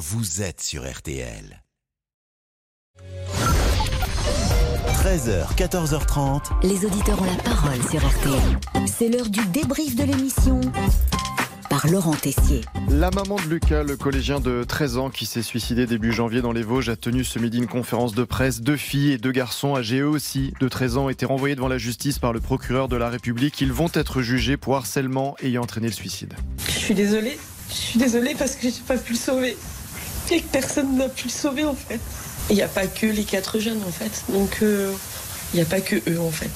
vous êtes sur RTL. 13h, 14h30. Les auditeurs ont la parole sur RTL. C'est l'heure du débrief de l'émission par Laurent Tessier. La maman de Lucas, le collégien de 13 ans qui s'est suicidé début janvier dans les Vosges, a tenu ce midi une conférence de presse. Deux filles et deux garçons âgés eux aussi de 13 ans ont été renvoyés devant la justice par le procureur de la République. Ils vont être jugés pour harcèlement ayant entraîné le suicide. Je suis désolée. Je suis désolée parce que j'ai pas pu le sauver. Et que personne n'a pu le sauver en fait. Il n'y a pas que les quatre jeunes en fait. Donc euh, il n'y a pas que eux en fait.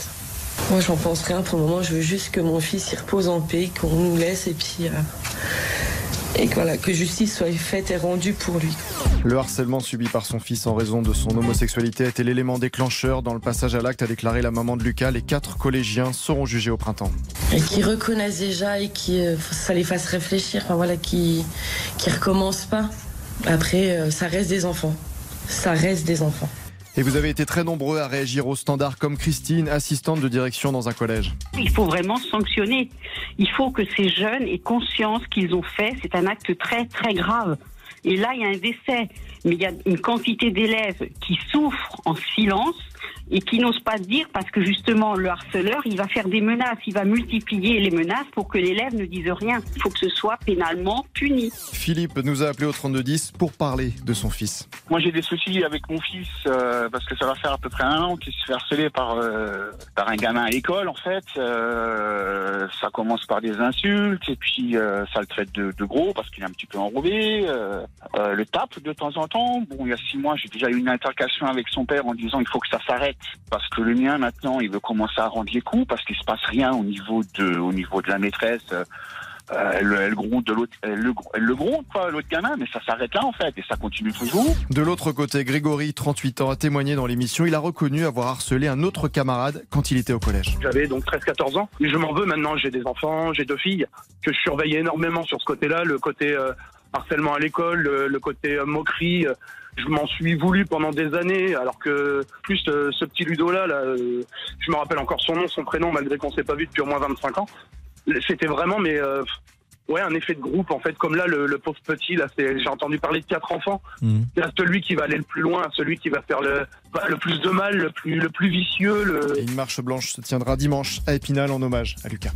Moi j'en pense rien pour le moment. Je veux juste que mon fils y repose en paix, qu'on nous laisse et puis. euh, et que, voilà, que justice soit faite et rendue pour lui. Le harcèlement subi par son fils en raison de son homosexualité a été l'élément déclencheur. Dans le passage à l'acte, a déclaré la maman de Lucas. Les quatre collégiens seront jugés au printemps. Et qui reconnaissent déjà et qui euh, ça les fasse réfléchir. Enfin voilà, qui qui recommencent pas. Après, euh, ça reste des enfants. Ça reste des enfants. Et vous avez été très nombreux à réagir au standard, comme Christine, assistante de direction dans un collège. Il faut vraiment sanctionner. Il faut que ces jeunes aient conscience qu'ils ont fait. C'est un acte très, très grave. Et là, il y a un décès. Mais il y a une quantité d'élèves qui souffrent en silence et qui n'osent pas dire parce que justement, le harceleur, il va faire des menaces. Il va multiplier les menaces pour que l'élève ne dise rien. Il faut que ce soit pénalement puni. Philippe nous a appelé au 3210 pour parler de son fils. Moi, j'ai des soucis avec mon fils euh, parce que ça va faire à peu près un an qu'il se fait harceler par euh, par un gamin à l'école. En fait, Euh, ça commence par des insultes et puis euh, ça le traite de, de gros parce qu'il est un petit peu enrobé. Euh, euh, le tape de temps en temps. Bon, il y a six mois, j'ai déjà eu une altercation avec son père en disant il faut que ça s'arrête parce que le mien maintenant, il veut commencer à rendre les coups parce qu'il se passe rien au niveau de au niveau de la maîtresse. Euh, elle, elle gronde de l'autre, elle, le- elle le gronde quoi, l'autre gamin, mais ça s'arrête là en fait et ça continue toujours. De l'autre côté, Grégory, 38 ans, a témoigné dans l'émission. Il a reconnu avoir harcelé un autre camarade quand il était au collège. J'avais donc 13-14 ans. Et je m'en veux maintenant. J'ai des enfants, j'ai deux filles que je surveillais énormément sur ce côté-là, le côté euh, harcèlement à l'école, le, le côté euh, moquerie. euh, Je m'en suis voulu pendant des années, alors que plus euh, ce petit Ludo là, là je me rappelle encore son nom, son prénom, malgré qu'on s'est pas vu depuis au moins 25 ans. C'était vraiment, mais ouais, un effet de groupe en fait. Comme là, le, le pauvre petit, là, j'ai entendu parler de quatre enfants. A celui qui va aller le plus loin, celui qui va faire le, bah, le plus de mal, le plus, le plus vicieux, le, Et une marche blanche se tiendra dimanche à Épinal en hommage à Lucas.